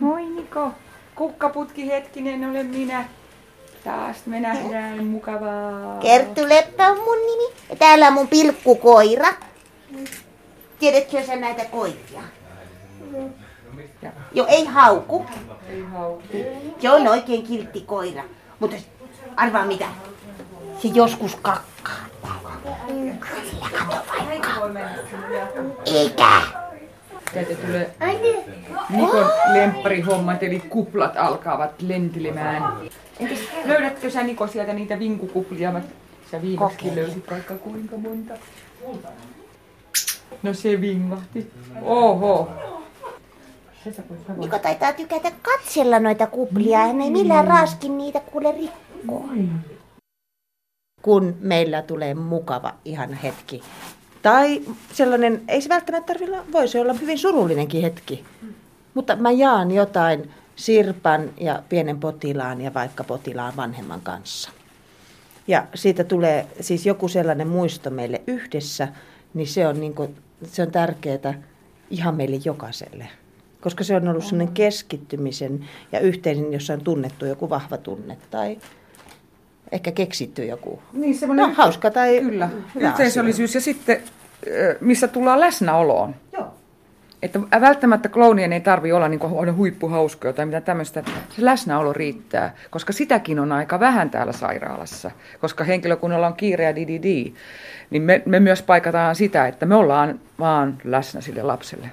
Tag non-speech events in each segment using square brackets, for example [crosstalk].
Moi Niko. Kukkaputki hetkinen olen minä. Taas me nähdään mukavaa. Kerttu Leppä on mun nimi. Ja täällä on mun pilkkukoira. Tiedätkö sä näitä koiria? Joo, ei hauku. Ei hauku. Se on oikein kiltti koira. Mutta arvaa mitä? Se joskus kakkaa. Kato vaikka. Eikä. Täältä tulee Nikon lempparihommat, eli kuplat alkavat lentelemään. Entäs löydätkö sä Niko sieltä niitä vinkukuplia? Mä- Sä viimeksi löysit vaikka kuinka monta. No se vingahti. Oho. Niko taitaa tykätä katsella noita kuplia. Hän ei millään raskin niitä kuule rikkoa. Kun meillä tulee mukava ihan hetki. Tai sellainen, ei se välttämättä tarvitse olla, voi se olla hyvin surullinenkin hetki. Mutta mä jaan jotain Sirpan ja pienen potilaan ja vaikka potilaan vanhemman kanssa. Ja siitä tulee siis joku sellainen muisto meille yhdessä, niin se on, niin kuin, se on tärkeää ihan meille jokaiselle. Koska se on ollut sellainen keskittymisen ja yhteinen, jossa on tunnettu joku vahva tunne tai ehkä keksitty joku. Niin, No, hauska tai Kyllä, hyvä yhteisöllisyys ja sitten, missä tullaan läsnäoloon. Joo. Että välttämättä kloonien ei tarvi olla niin aina huippuhauskoja tai mitä tämmöistä. Se läsnäolo riittää, koska sitäkin on aika vähän täällä sairaalassa. Koska henkilökunnalla on kiire ja di, niin me, me myös paikataan sitä, että me ollaan vaan läsnä sille lapselle.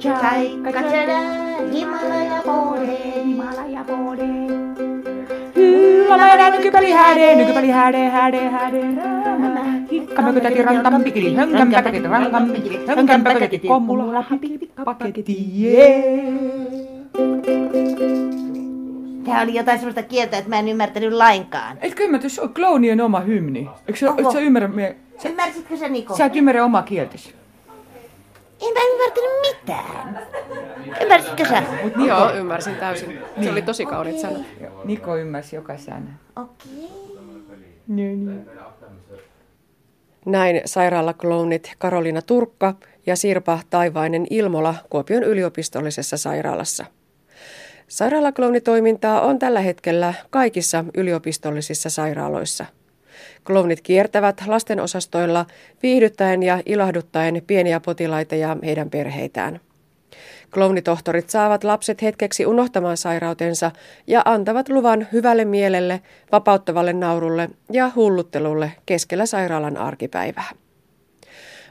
Chaikka Hylämäärä nykypäli häde, nykypäli häde, häde, häde, Hikkamökötäti rankan pikili, hönkän paketti, rankan pikili, hönkän paketti, kommulla paketti, jee. Tämä oli jotain sellaista kieltä, että mä en ymmärtänyt lainkaan. Etkö ymmärrä, se on kloonien oma hymni? Eikö sä, et sä ymmärrä, me, Ymmärsitkö sä Niko? sä et ymmärrä omaa kieltäsi? En mä ymmärtänyt mitään. Ymmärsitkö sä? Joo, ymmärsin täysin. Se oli tosi kauniit sanat. Niko ymmärsi joka sanan. Okei. Niin. Näin sairaalaklounit Karoliina Turkka ja Sirpa Taivainen Ilmola Kuopion yliopistollisessa sairaalassa. Sairaalaklounitoimintaa on tällä hetkellä kaikissa yliopistollisissa sairaaloissa. Klounit kiertävät lastenosastoilla viihdyttäen ja ilahduttaen pieniä potilaita ja heidän perheitään. Klounitohtorit saavat lapset hetkeksi unohtamaan sairautensa ja antavat luvan hyvälle mielelle, vapauttavalle naurulle ja hulluttelulle keskellä sairaalan arkipäivää.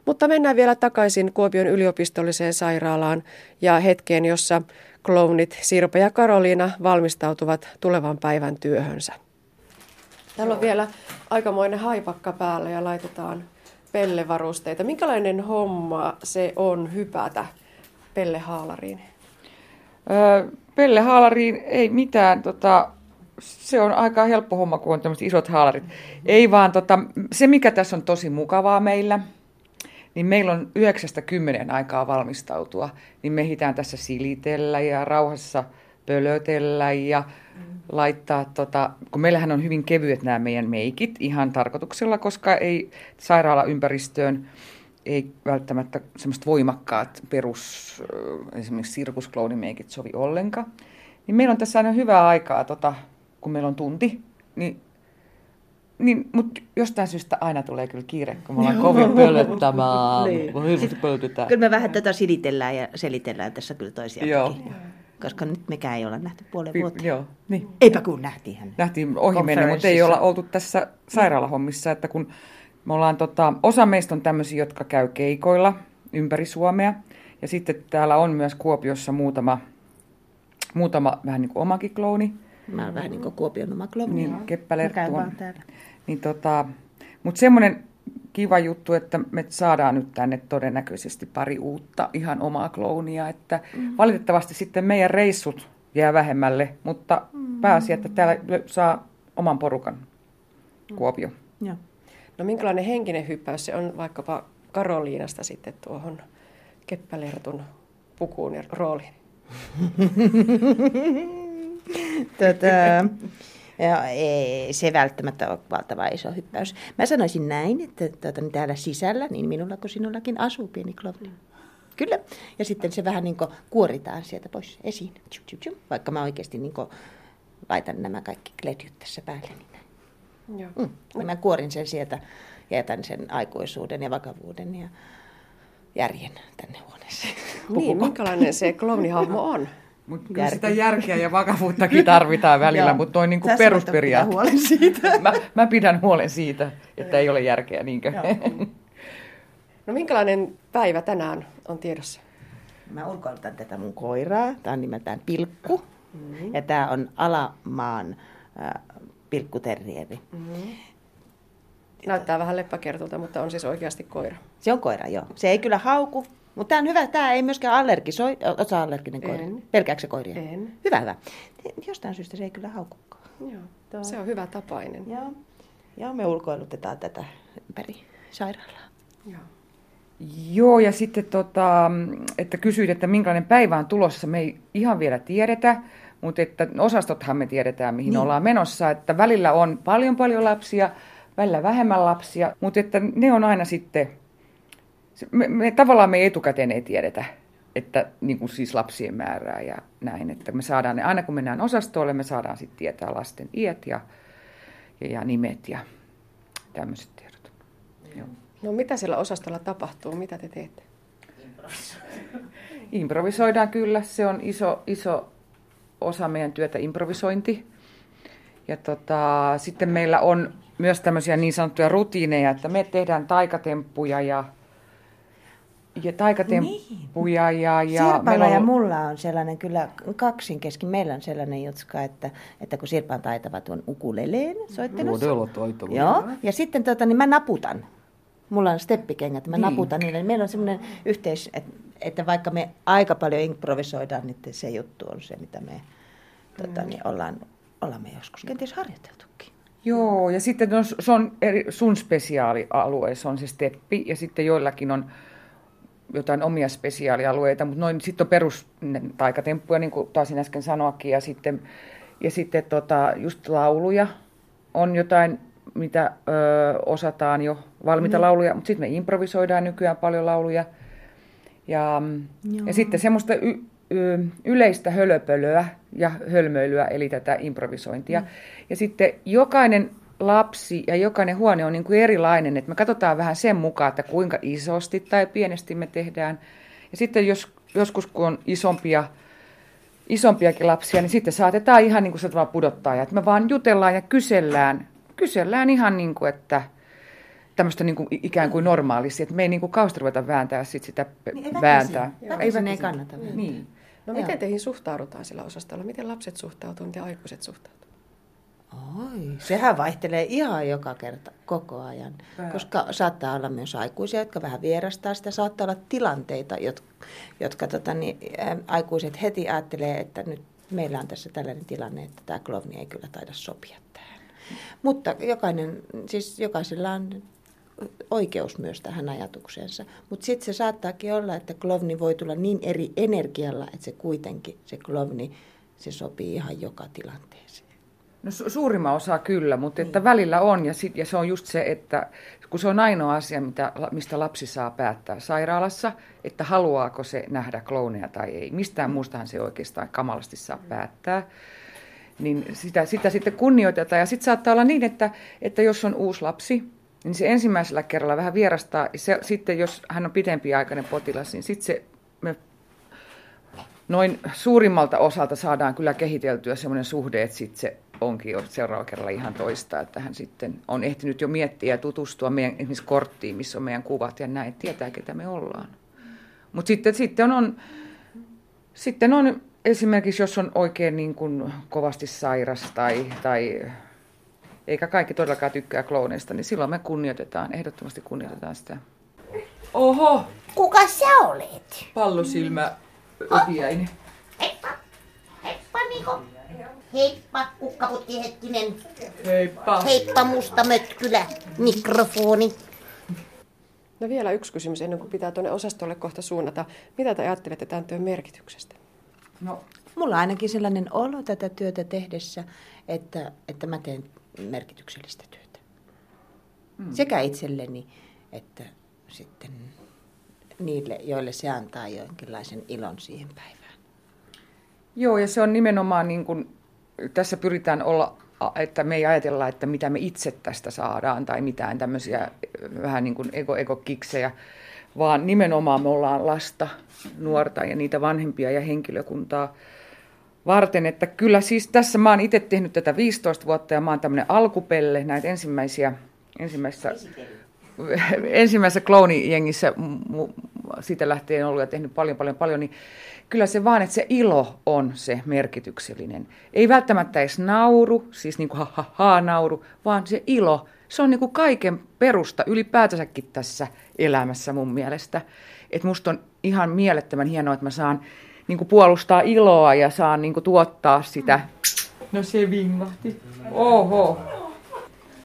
Mutta mennään vielä takaisin Kuopion yliopistolliseen sairaalaan ja hetkeen, jossa klounit Sirpa ja Karoliina valmistautuvat tulevan päivän työhönsä. Täällä on vielä aikamoinen haipakka päällä ja laitetaan pellevarusteita. Minkälainen homma se on hypätä pellehaalariin? Öö, Pelle haalariin ei mitään, tota, se on aika helppo homma, kun on tämmöiset isot haalarit. Ei vaan, tota, se mikä tässä on tosi mukavaa meillä, niin meillä on yhdeksästä kymmenen aikaa valmistautua, niin me ehditään tässä silitellä ja rauhassa pölötellä ja laittaa, tota, kun meillähän on hyvin kevyet nämä meidän meikit ihan tarkoituksella, koska ei sairaalaympäristöön ei välttämättä semmoista voimakkaat perus, ö, esimerkiksi sirkusklounimeikit sovi ollenkaan. Niin meillä on tässä aina hyvää aikaa, tota, kun meillä on tunti, niin niin, mutta jostain syystä aina tulee kyllä kiire, kun me ollaan kovin pölöttämään. [laughs] Niin. Hirveästi. Kyllä me vähän tätä silitellään ja selitellään tässä kyllä toisiakin. Joo. Koska nyt mekään ei olla nähty puolen Pi- vuotta. Joo, niin. Eipä kun nähtiin hän. Nähtiin ohi mennä, mutta ei olla oltu tässä sairaalahommissa, että kun me ollaan, tota, osa meistä on tämmöisiä, jotka käy keikoilla ympäri Suomea, ja sitten täällä on myös Kuopiossa muutama, muutama vähän niin kuin omakin klooni, Mä oon vähän niin kuin Kuopion oma klooni. niin täällä. Niin tota, mutta semmoinen kiva juttu, että me saadaan nyt tänne todennäköisesti pari uutta ihan omaa kloonia, että mm. valitettavasti sitten meidän reissut jää vähemmälle, mutta mm. pääasia, että täällä saa oman porukan Kuopio. Joo. No minkälainen henkinen hyppäys se on vaikkapa Karoliinasta sitten tuohon Keppälertun pukuun ja rooliin? [laughs] Tota, ja ei se välttämättä ole valtava iso hyppäys. Mä sanoisin näin, että tuota, niin täällä sisällä, niin minulla kuin sinullakin asuu pieni klooni. Kyllä. Ja sitten se vähän niin kuoritaan sieltä pois esiin. Tjup, tjup, tjup. Vaikka mä oikeasti niin laitan nämä kaikki kledjut tässä päälle. Niin Joo. Mm. Niin mä kuorin sen sieltä ja jätän sen aikuisuuden ja vakavuuden ja järjen tänne huoneeseen. Niin, minkälainen se klownihahmo on? [laughs] Mutta kyllä sitä järkeä ja vakavuuttakin tarvitaan välillä, mutta noin niinku perusperiaate. huolen siitä. [laughs] mä, mä pidän huolen siitä, että ei ole järkeä, niinkö? [laughs] no minkälainen päivä tänään on tiedossa? Mä ulkoilutan tätä mun koiraa. Tämä on nimeltään Pilkku. Mm-hmm. Ja tämä on Alamaan äh, pilkkuterrieri. Mm-hmm. Näyttää vähän leppäkertulta, mutta on siis oikeasti koira. Se on koira, joo. Se ei kyllä hauku, mutta tämä on hyvä. Tämä ei myöskään allergisoi. Oletko allerginen koira? En. Pelkääkö se koiria? En. Hyvä, hyvä. Jostain syystä se ei kyllä haukukaan. Joo, Tuo. se on hyvä tapainen. Joo. Joo, me ulkoilutetaan tätä ympäri sairaalaa. Joo. Joo, ja sitten tota, että kysyit, että minkälainen päivä on tulossa. Me ei ihan vielä tiedetä, mutta että osastothan me tiedetään, mihin niin. ollaan menossa. Että välillä on paljon paljon lapsia, välillä vähemmän lapsia, mutta että ne on aina sitten, me, me, tavallaan me etukäteen ei tiedetä, että niin kuin siis lapsien määrää ja näin, että me saadaan ne, aina kun mennään osastolle, me saadaan sitten tietää lasten iät ja, ja, ja nimet ja tämmöiset tiedot. Joo. No mitä siellä osastolla tapahtuu? Mitä te teette? [laughs] Improvisoidaan kyllä. Se on iso, iso osa meidän työtä improvisointi. Ja tota, sitten meillä on myös tämmöisiä niin sanottuja rutiineja, että me tehdään taikatemppuja ja, ja taikatemppuja. Niin. Ja, ja, Sirpalla on... ja mulla on sellainen kyllä kaksin kesken. Meillä on sellainen jutska, että, että kun Sirpa on taitava tuon ukuleleen soittelussa. Todella taitava. Joo, ja sitten tota, niin mä naputan. Mulla on steppikengät, mä niin. naputan niille. Meillä on semmoinen yhteis, että, että vaikka me aika paljon improvisoidaan, niin se juttu on se, mitä me mm. tota, niin ollaan, ollaan me joskus kenties harjoiteltukin. Joo, ja sitten on, se on eri, sun spesiaalialue, se on se steppi, ja sitten joillakin on jotain omia spesiaalialueita, mutta noin sitten on perus taikatemppuja, niin kuin taisin äsken sanoakin, ja sitten, ja sitten tota, just lauluja on jotain, mitä ö, osataan jo, valmiita mm. lauluja, mutta sitten me improvisoidaan nykyään paljon lauluja. Ja, ja sitten semmoista y, yleistä hölöpölöä ja hölmöilyä, eli tätä improvisointia. Mm. Ja sitten jokainen lapsi ja jokainen huone on niin kuin erilainen, että me katsotaan vähän sen mukaan, että kuinka isosti tai pienesti me tehdään. Ja sitten jos, joskus kun on isompia, isompiakin lapsia, niin sitten saatetaan ihan niin kuin se pudottaa. Ja että me vaan jutellaan ja kysellään, kysellään ihan niin kuin, että tämmöistä niin kuin ikään kuin normaalisti, että me ei niin kuin kauheasti ruveta vääntää sit sitä niin, vääntää. Ei, ei, ei kannata. Niin. No miten Joo. teihin suhtaudutaan sillä osastolla? Miten lapset suhtautuvat, miten aikuiset suhtautuvat? Oi, sehän vaihtelee ihan joka kerta, koko ajan. Pää. Koska saattaa olla myös aikuisia, jotka vähän vierastaa sitä. Saattaa olla tilanteita, jotka, jotka tota, niin, ä, aikuiset heti ajattelee, että nyt meillä on tässä tällainen tilanne, että tämä klovni ei kyllä taida sopia tähän. Mutta jokainen, siis jokaisella on oikeus myös tähän ajatukseensa. Mutta sitten se saattaakin olla, että klovni voi tulla niin eri energialla, että se kuitenkin, se klovni, se sopii ihan joka tilanteeseen. No su- suurimman osa kyllä, mutta että niin. välillä on ja, sit, ja se on just se, että kun se on ainoa asia, mitä, mistä lapsi saa päättää sairaalassa, että haluaako se nähdä klooneja tai ei. Mistään muustahan se oikeastaan kamalasti saa päättää. Niin sitä, sitä sitten kunnioitetaan. Ja sitten saattaa olla niin, että, että jos on uusi lapsi, niin se ensimmäisellä kerralla vähän vierastaa. Se, sitten jos hän on pitempiaikainen potilas, niin sitten se me noin suurimmalta osalta saadaan kyllä kehiteltyä semmoinen suhde, että sitten se onkin jo seuraavalla kerralla ihan toista, että hän sitten on ehtinyt jo miettiä ja tutustua meidän esimerkiksi korttiin, missä on meidän kuvat ja näin, tietää ketä me ollaan. Mutta sitten, sitten on, sitten on esimerkiksi, jos on oikein niin kuin kovasti sairas tai, tai eikä kaikki todellakaan tykkää klooneista, niin silloin me kunnioitetaan, ehdottomasti kunnioitetaan sitä. Oho! Kuka sä olet? Pallosilmä öpiäinen. Heippa! Heippa Niko! Heippa, kukkaputki hetkinen. Heippa. Heippa musta mötkylä, mikrofoni. No vielä yksi kysymys ennen kuin pitää tuonne osastolle kohta suunnata. Mitä te ajattelette tämän työn merkityksestä? No, mulla on ainakin sellainen olo tätä työtä tehdessä, että, että mä teen merkityksellistä työtä. Hmm. Sekä itselleni että sitten niille, joille se antaa jonkinlaisen ilon siihen päivään. Joo, ja se on nimenomaan niin kuin, tässä pyritään olla, että me ei ajatella, että mitä me itse tästä saadaan tai mitään tämmöisiä vähän niin kuin ego-ego-kiksejä, vaan nimenomaan me ollaan lasta, nuorta ja niitä vanhempia ja henkilökuntaa varten. Että kyllä siis tässä mä oon itse tehnyt tätä 15 vuotta ja mä oon tämmöinen alkupelle näitä ensimmäisiä, ensimmäisissä, [laughs] ensimmäisessä kloonijengissä siitä lähtien ollut ja tehnyt paljon, paljon, paljon, niin kyllä se vaan, että se ilo on se merkityksellinen. Ei välttämättä edes nauru, siis niin kuin ha, ha, ha nauru, vaan se ilo, se on niin kuin kaiken perusta ylipäätänsäkin tässä elämässä mun mielestä. Että musta on ihan mielettömän hienoa, että mä saan niin kuin puolustaa iloa ja saan niin kuin tuottaa sitä. No se vingahti. Oho.